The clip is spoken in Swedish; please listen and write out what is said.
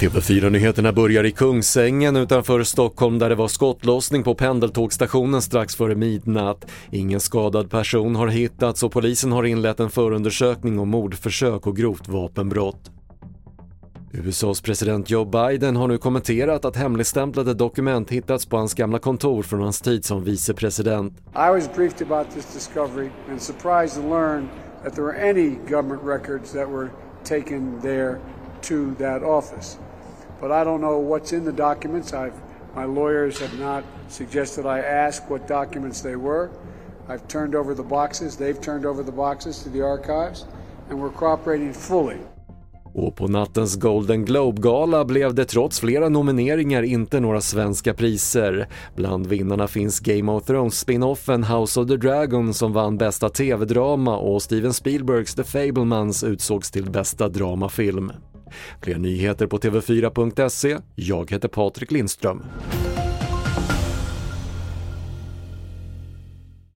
TV4-nyheterna börjar i Kungsängen utanför Stockholm där det var skottlossning på pendeltågstationen strax före midnatt. Ingen skadad person har hittats och polisen har inlett en förundersökning om mordförsök och grovt vapenbrott. USAs president Joe Biden har nu kommenterat att hemligstämplade dokument hittats på hans gamla kontor från hans tid som vicepresident. I was briefed about this discovery and surprised to learn that there were any government records that were taken there to that office. But I don't know what's in the documents. I've, my lawyers have not suggested I ask what documents they were. I've turned over the boxes. They've turned over the boxes to the archives, and we're cooperating fully. Och på nattens Golden Globe-gala blev det trots flera nomineringar inte några svenska priser. Bland vinnarna finns Game of Thrones spinoffen House of the Dragon som vann bästa TV-drama och Steven Spielbergs The Fablemans utsågs till bästa dramafilm. Fler nyheter på TV4.se. Jag heter Patrik Lindström.